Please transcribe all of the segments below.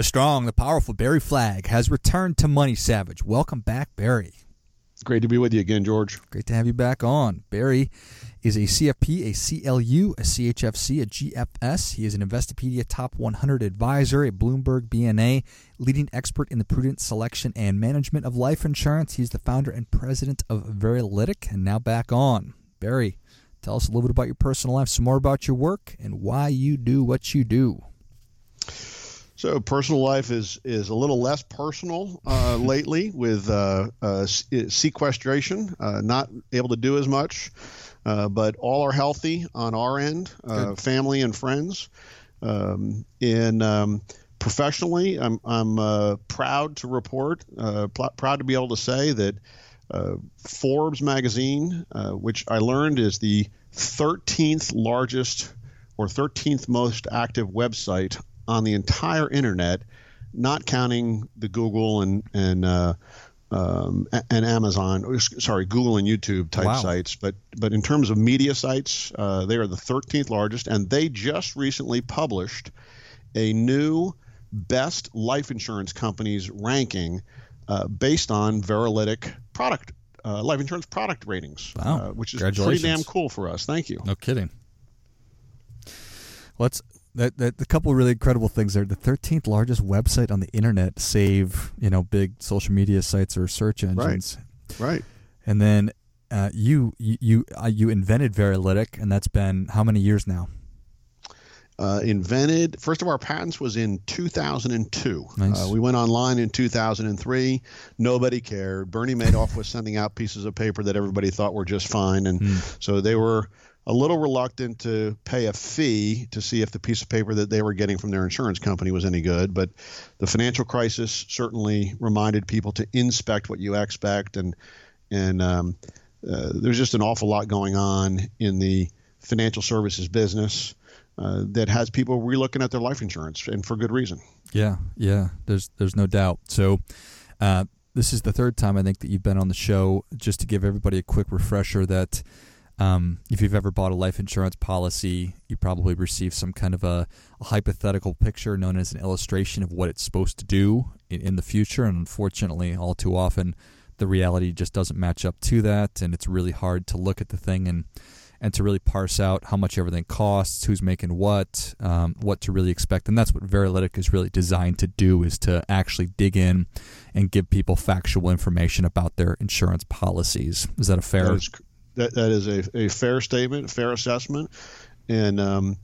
The strong, the powerful Barry Flagg has returned to Money Savage. Welcome back, Barry. Great to be with you again, George. Great to have you back on. Barry is a CFP, a CLU, a CHFC, a GFS. He is an Investopedia Top 100 advisor, a Bloomberg BNA, leading expert in the prudent selection and management of life insurance. He's the founder and president of Veralytic, and now back on. Barry, tell us a little bit about your personal life, some more about your work, and why you do what you do. So personal life is is a little less personal uh, lately with uh, uh, sequestration, uh, not able to do as much, uh, but all are healthy on our end, uh, family and friends. Um, and um, professionally, I'm I'm proud to report, pl- proud to be able to say that Forbes magazine, which I learned is the 13th largest or 13th most active website on the entire internet, not counting the Google and and uh, um, and Amazon, sorry, Google and YouTube type wow. sites, but but in terms of media sites, uh, they are the 13th largest, and they just recently published a new best life insurance companies ranking uh, based on Veralytic product uh, life insurance product ratings, wow. Uh, which is pretty damn cool for us. Thank you. No kidding. Let's that, that the couple really incredible things there. The 13th largest website on the internet, save you know big social media sites or search engines. Right. Right. And then uh, you you you, uh, you invented Veralytic, and that's been how many years now? Uh, invented first of our patents was in 2002 nice. uh, we went online in 2003 nobody cared bernie madoff was sending out pieces of paper that everybody thought were just fine and mm. so they were a little reluctant to pay a fee to see if the piece of paper that they were getting from their insurance company was any good. But the financial crisis certainly reminded people to inspect what you expect, and and um, uh, there's just an awful lot going on in the financial services business uh, that has people relooking at their life insurance, and for good reason. Yeah, yeah. There's there's no doubt. So. Uh, this is the third time I think that you've been on the show. Just to give everybody a quick refresher that um, if you've ever bought a life insurance policy, you probably received some kind of a, a, hypothetical picture known as an illustration of what it's supposed to do in, in, the future. And unfortunately, all too often, the reality just doesn't match up to that. And it's really hard to look at the thing and, and to really parse out how much everything costs, who's making what, um, what to really expect. And that's what Veralytic is really designed to do is to actually dig in and give people factual information about their insurance policies. Is that a fair? That is, that that is a, a fair statement, fair assessment, and um,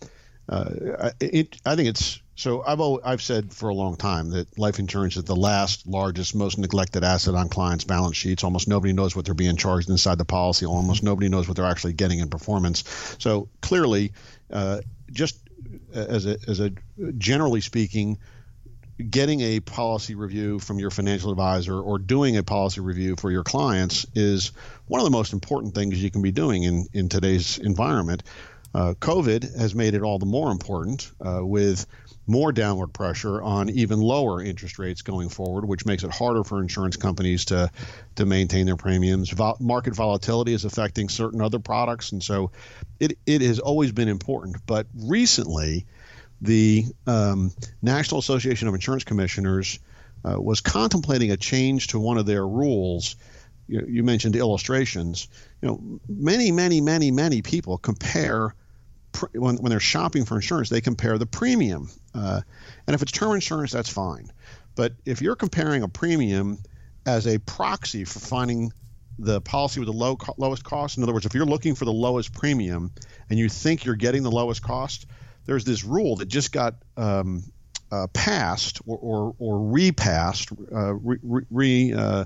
uh, it, I think it's so. I've always, I've said for a long time that life insurance is the last largest, most neglected asset on clients' balance sheets. Almost nobody knows what they're being charged inside the policy. Almost nobody knows what they're actually getting in performance. So clearly, uh, just as a as a generally speaking getting a policy review from your financial advisor or doing a policy review for your clients is one of the most important things you can be doing in, in today's environment. Uh, COVID has made it all the more important uh, with more downward pressure on even lower interest rates going forward, which makes it harder for insurance companies to to maintain their premiums. Market volatility is affecting certain other products, and so it it has always been important. But recently, the um, National Association of Insurance Commissioners uh, was contemplating a change to one of their rules. You, you, mentioned illustrations. You know, many, many, many, many people compare when, when they're shopping for insurance. They compare the premium, uh, and if it's term insurance, that's fine. But if you're comparing a premium as a proxy for finding the policy with the low co- lowest cost, in other words, if you're looking for the lowest premium and you think you're getting the lowest cost, there's this rule that just got um, uh, passed or, or, or repassed, uh, re, re, uh,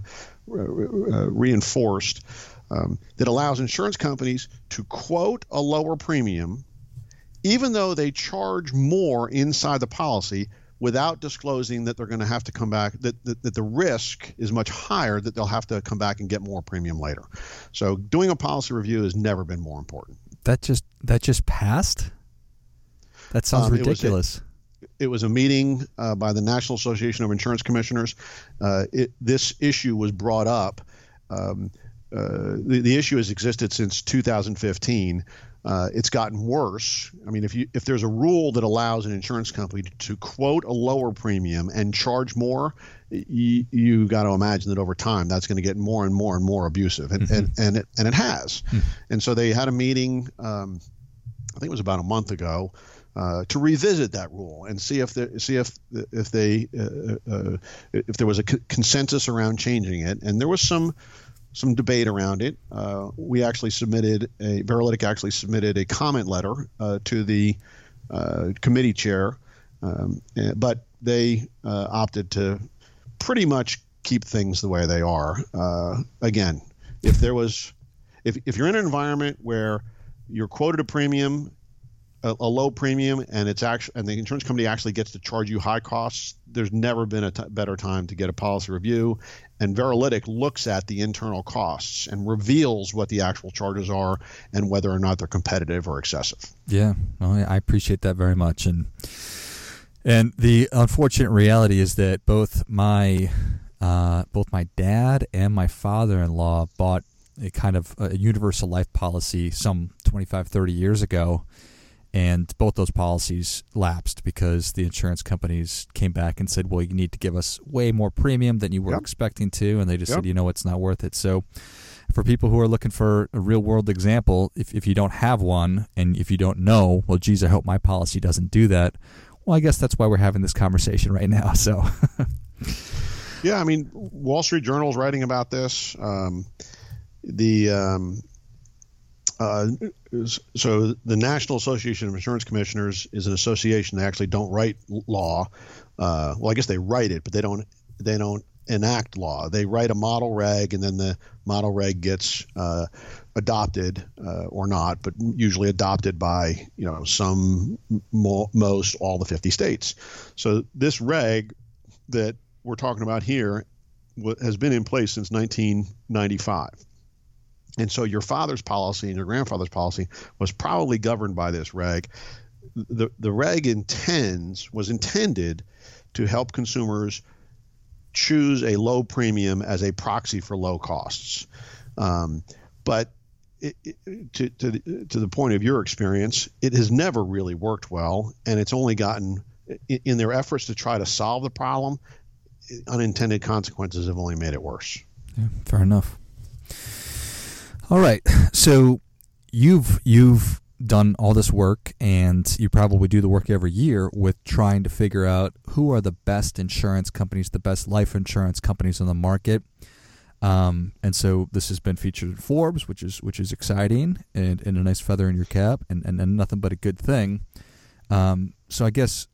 reinforced um, that allows insurance companies to quote a lower premium, even though they charge more inside the policy, without disclosing that they're going to have to come back that, that, that the risk is much higher that they'll have to come back and get more premium later. So doing a policy review has never been more important. That just that just passed that sounds um, ridiculous it was, a, it was a meeting uh, by the national association of insurance commissioners uh, it, this issue was brought up um, uh, the, the issue has existed since 2015 uh, it's gotten worse. I mean, if you if there's a rule that allows an insurance company to, to quote a lower premium and charge more, you, you got to imagine that over time that's going to get more and more and more abusive, and mm-hmm. and, and it and it has. Mm-hmm. And so they had a meeting. Um, I think it was about a month ago. Uh, to revisit that rule and see if they, see if if they uh, uh, if there was a consensus around changing it, and there was some some debate around it. Uh, we actually submitted a Veralytic actually submitted a comment letter uh, to the uh, committee chair, um, eh, but they uh, opted to pretty much keep things the way they are. Uh, again, if there was, if if you're in an environment where you're quoted a premium a, a, low premium and it's actually and the insurance company actually gets to charge you high costs. There's never been a t- better time to get a policy review and Veralytic looks at the internal costs and reveals what the actual charges are and whether or not they're competitive or excessive. Yeah. Well, i appreciate that very much. And and the unfortunate reality is that both my uh, both my dad and my father-in-law bought a kind of a universal life policy some 25 30 years ago and both those policies lapsed because the insurance companies came back and said, "Well, you need to give us way more premium than you were yep. expecting to," and they just yep. said, "You know, it's not worth it." So, for people who are looking for a real world example, if if you don't have one and if you don't know, well, geez, I hope my policy doesn't do that. Well, I guess that's why we're having this conversation right now. So, yeah, I mean, Wall Street Journal is writing about this. Um, the um, uh, so the National Association of Insurance Commissioners is an association. They actually don't write law. Uh, well, I guess they write it, but they don't. They don't enact law. They write a model reg, and then the model reg gets uh, adopted uh, or not, but usually adopted by you know some, mo- most, all the 50 states. So this reg that we're talking about here has been in place since 1995. And so your father's policy and your grandfather's policy was probably governed by this reg. The, the reg intends was intended to help consumers choose a low premium as a proxy for low costs. Um, but it, it, to, to, the, to the point of your experience, it has never really worked well, and it's only gotten in, in their efforts to try to solve the problem, unintended consequences have only made it worse. Yeah, fair enough. All right. So you've you've done all this work and you probably do the work every year with trying to figure out who are the best insurance companies, the best life insurance companies on the market. Um, and so this has been featured in Forbes, which is which is exciting and, and a nice feather in your cap and, and, and nothing but a good thing. Um, so I guess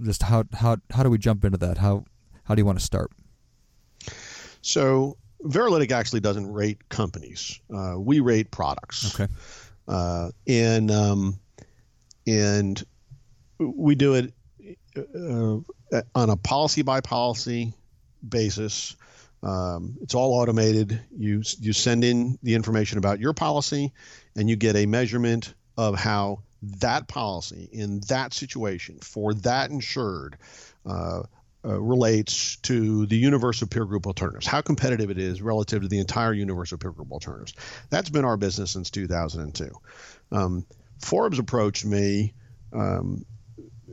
just how, how how do we jump into that? How how do you want to start? So Veralytic actually doesn't rate companies. Uh, we rate products. Okay. Uh, and um, and we do it uh, on a policy by policy basis. Um, it's all automated. You you send in the information about your policy, and you get a measurement of how that policy in that situation for that insured uh, relates to the universe of peer group alternatives, how competitive it is relative to the entire universe of peer group alternatives. That's been our business since 2002. Um, Forbes approached me um,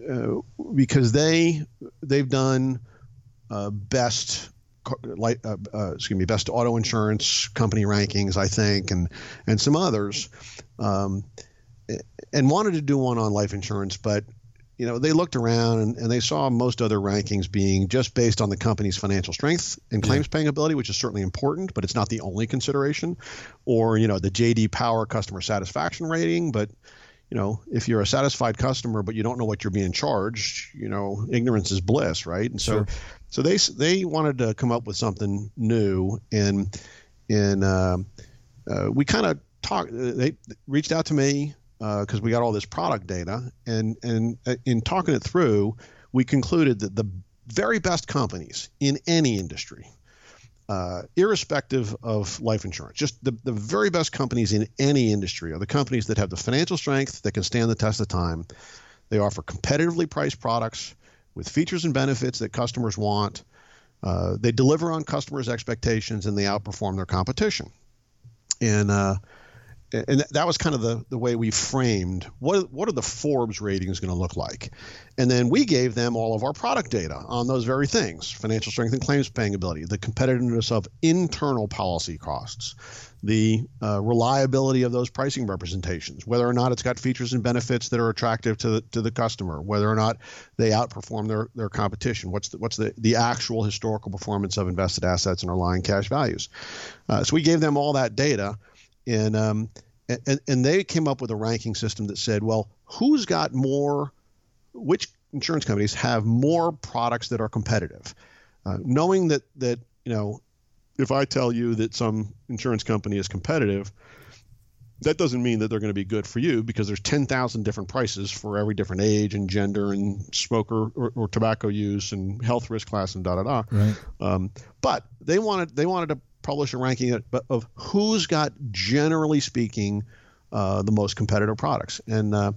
uh, because they they've done uh, best like uh, uh, excuse me best auto insurance company rankings I think and and some others um, and wanted to do one on life insurance but you know, they looked around and, and, they saw most other rankings being just based on the company's financial strength and claims yeah. paying ability, which is certainly important, but it's not the only consideration. Or, you know, the JD Power customer satisfaction rating. But, you know, if you're a satisfied customer, but you don't know what you're being charged, you know, ignorance is bliss, right? And so, sure. so they, they wanted to come up with something new and, and, uh, uh, we kind of talked, they reached out to me because uh, we got all this product data, and and uh, in talking it through, we concluded that the very best companies in any industry, uh, irrespective of life insurance, just the, the very best companies in any industry are the companies that have the financial strength that can stand the test of time. They offer competitively priced products with features and benefits that customers want. Uh, they deliver on customers' expectations and they outperform their competition. And uh, and that was kind of the, the way we framed what what are the Forbes ratings going to look like, and then we gave them all of our product data on those very things: financial strength and claims paying ability, the competitiveness of internal policy costs, the uh, reliability of those pricing representations, whether or not it's got features and benefits that are attractive to the, to the customer, whether or not they outperform their, their competition, what's the, what's the, the actual historical performance of invested assets and underlying cash values. Uh, so we gave them all that data and um, and, and they came up with a ranking system that said, well, who's got more, which insurance companies have more products that are competitive, uh, knowing that that you know, if I tell you that some insurance company is competitive, that doesn't mean that they're going to be good for you because there's 10,000 different prices for every different age and gender and smoker or, or tobacco use and health risk class and da da da. Right. Um, but they wanted they wanted to publish a ranking of, who's got, generally speaking, uh, the most competitive products. And uh,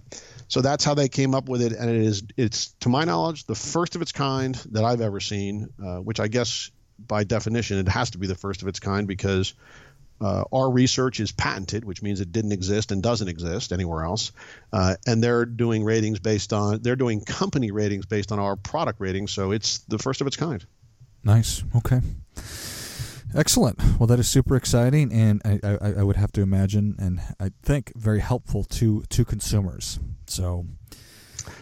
so that's how they came up with it. And it is, it's to my knowledge, the first of its kind that I've ever seen. Uh, which I guess by definition it has to be the first of its kind because uh, our research is patented, which means it didn't exist and doesn't exist anywhere else. Uh, and they're doing ratings based on they're doing company ratings based on our product ratings. So it's the first of its kind. Nice. Okay. Excellent. Well, that is super exciting, and I, I, I, would have to imagine, and I think very helpful to to consumers. So,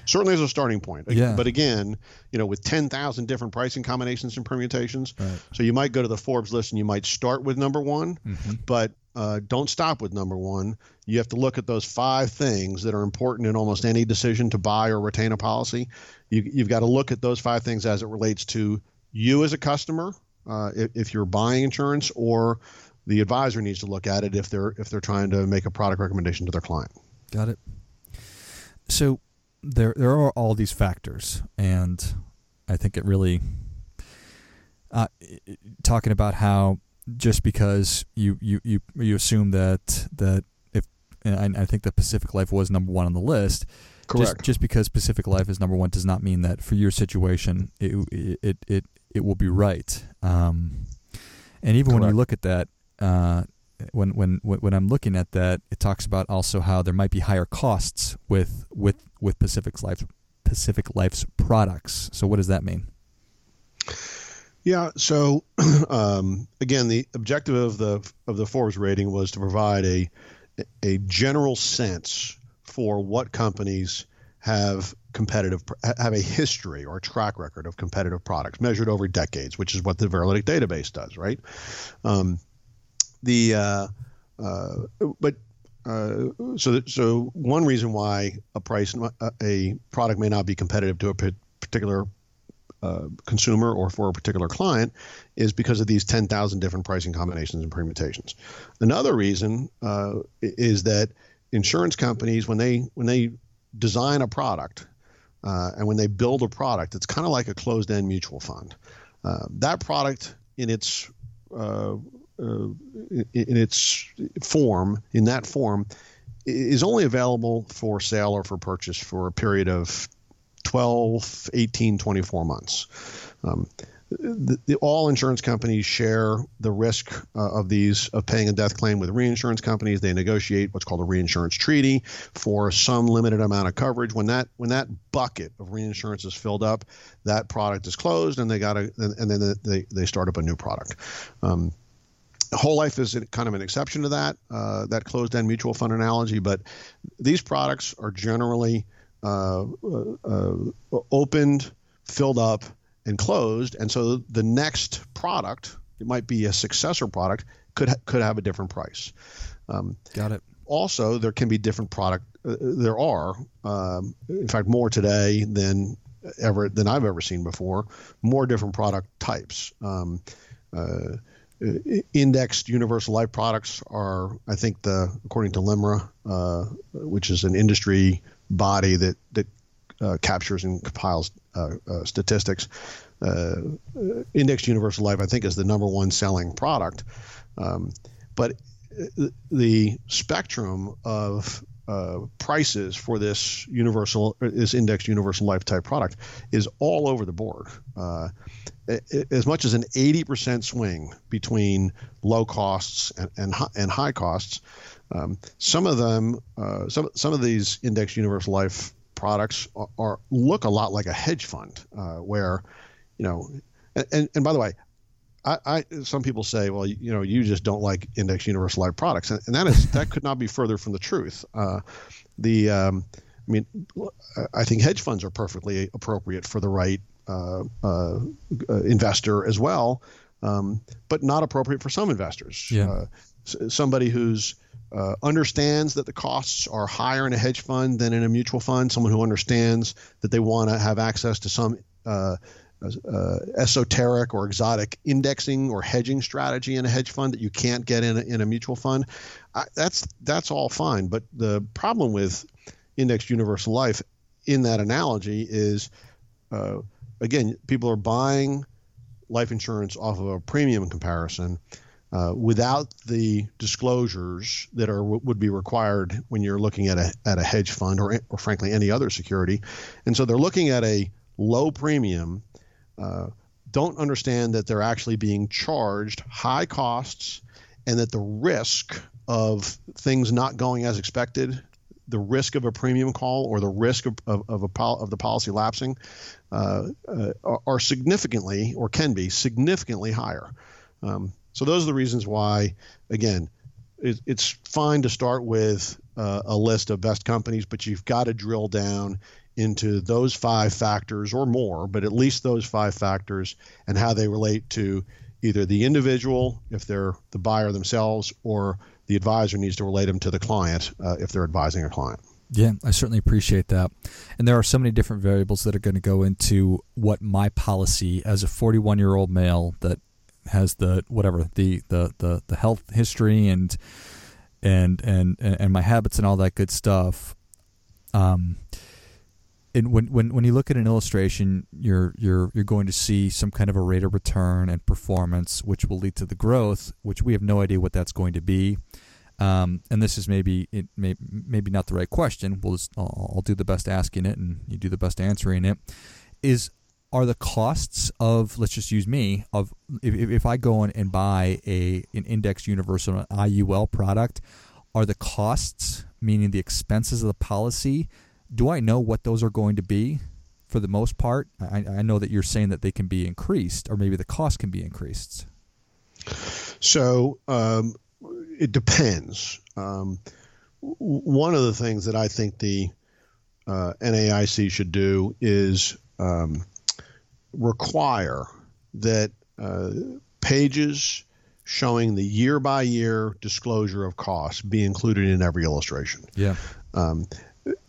certainly as a starting point. Yeah. But again, you know, with ten thousand different pricing combinations and permutations, right. so you might go to the Forbes list and you might start with number one, mm-hmm. but uh, don't stop with number one. You have to look at those five things that are important in almost any decision to buy or retain a policy. You, you've got to look at those five things as it relates to you as a customer uh, if, if, you're buying insurance, or the advisor needs to look at it if they're if they're trying to make a product recommendation to their client. Got it. So there there are all these factors, and I think it really uh, talking about how just because you you you, you assume that that if I think that Pacific Life was number one on the list. Correct. Just, just because Pacific Life is number one does not mean that for your situation it it it, it will be right. Um, and even Correct. when you look at that, uh, when when when I'm looking at that, it talks about also how there might be higher costs with with with Pacific's Life Pacific Life's products. So what does that mean? Yeah. So um, again, the objective of the of the Forbes rating was to provide a a general sense for what companies have competitive have a history or track record of competitive products measured over decades, which is what the Veralytic database does, right? Um, the uh, uh, but uh, so so one reason why a price a product may not be competitive to a particular uh, consumer or for a particular client is because of these 10,000 different pricing combinations and permutations. Another reason uh, is that insurance companies when they when they design a product uh, and when they build a product, it's kind of like a closed-end mutual fund. Uh, that product, in its uh, uh in its form, in that form, is only available for sale or for purchase for a period of 12, 18, 24 months. Um, the, the, all insurance companies share the risk uh, of these of paying a death claim with reinsurance companies. They negotiate what's called a reinsurance treaty for some limited amount of coverage. When that when that bucket of reinsurance is filled up, that product is closed, and they got to and then they they start up a new product. Um, Whole life is kind of an exception to that uh, that closed-end mutual fund analogy, but these products are generally uh, uh, uh opened, filled up, and closed. And so the next product, it might be a successor product, could could have a different price. Um, Got it. Also, there can be different product. Uh, there are, um, in fact, more today than ever than I've ever seen before. More different product types. Um, uh, indexed universal life products are, I think, the according to LIMRA, uh, which is an industry body that that uh, captures and compiles statistics. Uh, indexed universal life, I think, is the number one selling product. Um, but the spectrum of uh, prices for this universal, this indexed universal life type product is all over the board. Uh, as much as an 80% swing between low costs and, and, and high costs. Um, some of them, uh, some some of these indexed universal life products are, are look a lot like a hedge fund, uh, where, you know, and, and by the way, I, I, some people say, well, you, know, you just don't like index universal life products, and, and that is that could not be further from the truth. Uh, the um, I mean, I think hedge funds are perfectly appropriate for the right uh, uh, investor as well, um, but not appropriate for some investors. Yeah. Uh, somebody who's uh, understands that the costs are higher in a hedge fund than in a mutual fund. Someone who understands that they want to have access to some uh, uh, esoteric or exotic indexing or hedging strategy in a hedge fund that you can't get in a, in a mutual fund. I, that's that's all fine. But the problem with indexed universal life in that analogy is, uh, again, people are buying life insurance off of a premium comparison. Uh, without the disclosures that are would be required when you're looking at a at a hedge fund or or frankly any other security, and so they're looking at a low premium uh, don't understand that they're actually being charged high costs and that the risk of things not going as expected, the risk of a premium call or the risk of, of, of, a, of the policy lapsing uh, uh, are significantly or can be significantly higher. Um, so those are the reasons why, again, it, it's fine to start with uh, a list of best companies, but you've got to drill down into those five factors or more, but at least those five factors and how they relate to either the individual, if they're the buyer themselves, or the advisor needs to relate them to the client uh, if they're advising a client. Yeah, I certainly appreciate that. And there are so many different variables that are going to go into what my policy as a 41 year old male that has the whatever the, the the the health history and and and and my habits and all that good stuff. Um, and when, when when you look at an illustration, you're you're you're going to see some kind of a rate of return and performance, which will lead to the growth, which we have no idea what that's going to be. Um, and this is maybe it may, maybe not the right question. We'll just I'll, I'll do the best asking it, and you do the best answering it. Is are the costs of let's just use me of if, if I go in and buy a an index universal an IUL product, are the costs meaning the expenses of the policy do I know what those are going to be for the most part? I, I know that you're saying that they can be increased, or maybe the cost can be increased. So um, it depends. Um, one of the things that I think the uh, NAIC should do is um, require that uh, pages showing the year by year disclosure of costs be included in every illustration. Yeah. Um,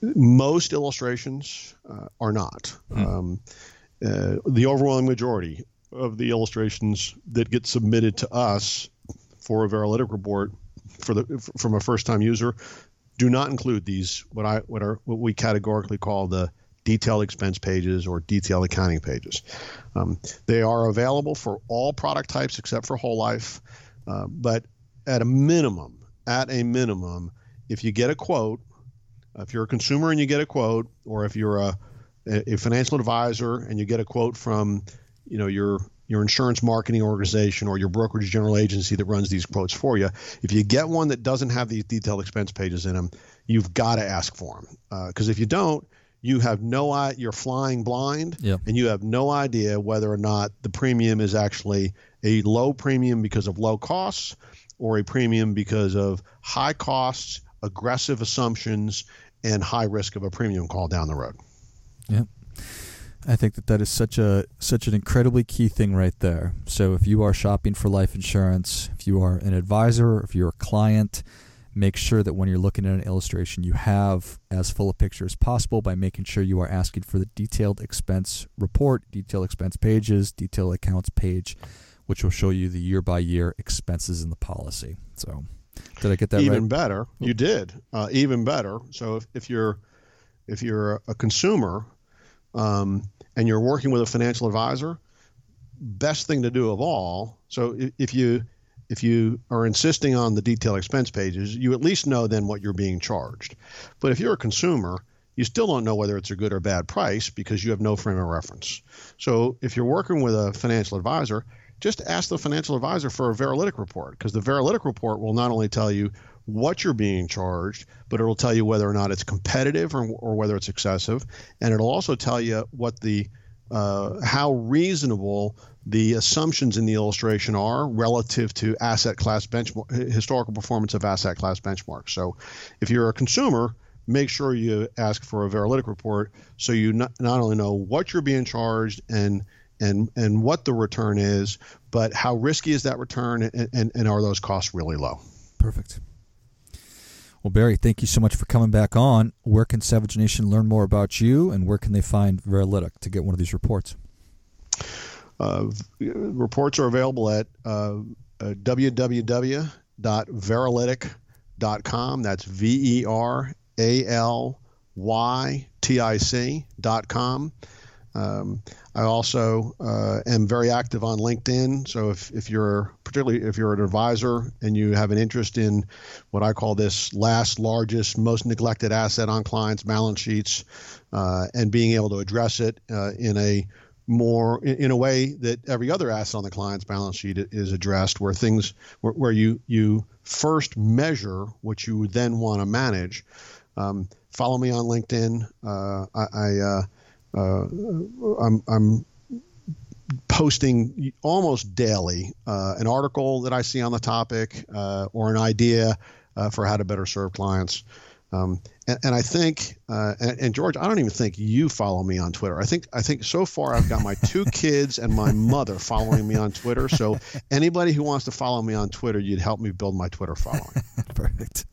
most illustrations uh, are not. Hmm. Um, uh, the overwhelming majority of the illustrations that get submitted to us for a Veralytic report for the from a first-time user do not include these what I what are what we categorically call the detailed expense pages or detailed accounting pages. Um, they are available for all product types except for whole life, uh, but at a minimum, at a minimum, if you get a quote if you're a consumer and you get a quote, or if you're a, a financial advisor and you get a quote from, you know, your your insurance marketing organization or your brokerage general agency that runs these quotes for you, if you get one that doesn't have these detailed expense pages in them, you've got to ask for them. Because uh, if you don't, you have no idea, you're flying blind and you have no idea whether or not the premium is actually a low premium because of low costs or a premium because of high costs aggressive assumptions, and high risk of a premium call down the road. Yeah. I think that that is such a such an incredibly key thing right there. So if you are shopping for life insurance, if you are an advisor, if you're a client, make sure that when you're looking at an illustration, you have as full a picture as possible by making sure you are asking for the detailed expense report, detailed expense pages, detailed accounts page, which will show you the year by year expenses in the policy. So did I get that even right? better? You did uh, even better. So if, if you're if you're a consumer um, and you're working with a financial advisor, best thing to do of all. So if you if you are insisting on the detailed expense pages, you at least know then what you're being charged. But if you're a consumer, you still don't know whether it's a good or bad price because you have no frame of reference. So if you're working with a financial advisor, just ask the financial advisor for a Veralytic report because the Veralytic report will not only tell you what you're being charged, but it'll tell you whether or not it's competitive or, or whether it's excessive, and it'll also tell you what the uh, how reasonable the assumptions in the illustration are relative to asset class benchmark historical performance of asset class benchmarks. So, if you're a consumer, make sure you ask for a Veralytic report so you not, not only know what you're being charged and and and what the return is, but how risky is that return and, and, and are those costs really low? Perfect. Well, Barry, thank you so much for coming back on. Where can Savage Nation learn more about you, and where can they find Veralytic to get one of these reports? Uh, reports are available at uh, uh, www.veralytic.com. That's V E R A L Y T I C.com. Um, I also uh, am very active on LinkedIn. So if, if you're particularly if you're an advisor and you have an interest in what I call this last largest, most neglected asset on clients' balance sheets, uh, and being able to address it uh, in a more in a way that every other asset on the client's balance sheet is addressed, where things where, where you you first measure what you would then want to manage. Um, follow me on LinkedIn. Uh, I, I uh, uh, I'm, I'm posting almost daily uh, an article that I see on the topic uh, or an idea uh, for how to better serve clients. Um, and, and, I think, uh, and, and, George, I don't even think you follow me on Twitter. I think, I think so far I've got my two kids and my mother following me on Twitter. So anybody who wants to follow me on Twitter, you'd help me build my Twitter following. Perfect.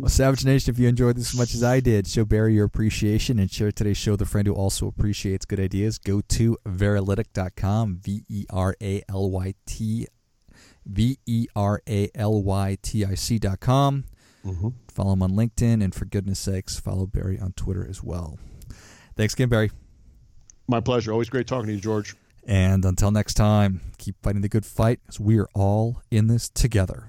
Well, Savage Nation, if you enjoyed this as much as I did, show Barry your appreciation and share today's show with a friend who also appreciates good ideas. Go to veralytic.com, V E R A L Y T, V E R A L Y T I C.com. Mm-hmm. Follow him on LinkedIn, and for goodness sakes, follow Barry on Twitter as well. Thanks again, Barry. My pleasure. Always great talking to you, George. And until next time, keep fighting the good fight as we are all in this together.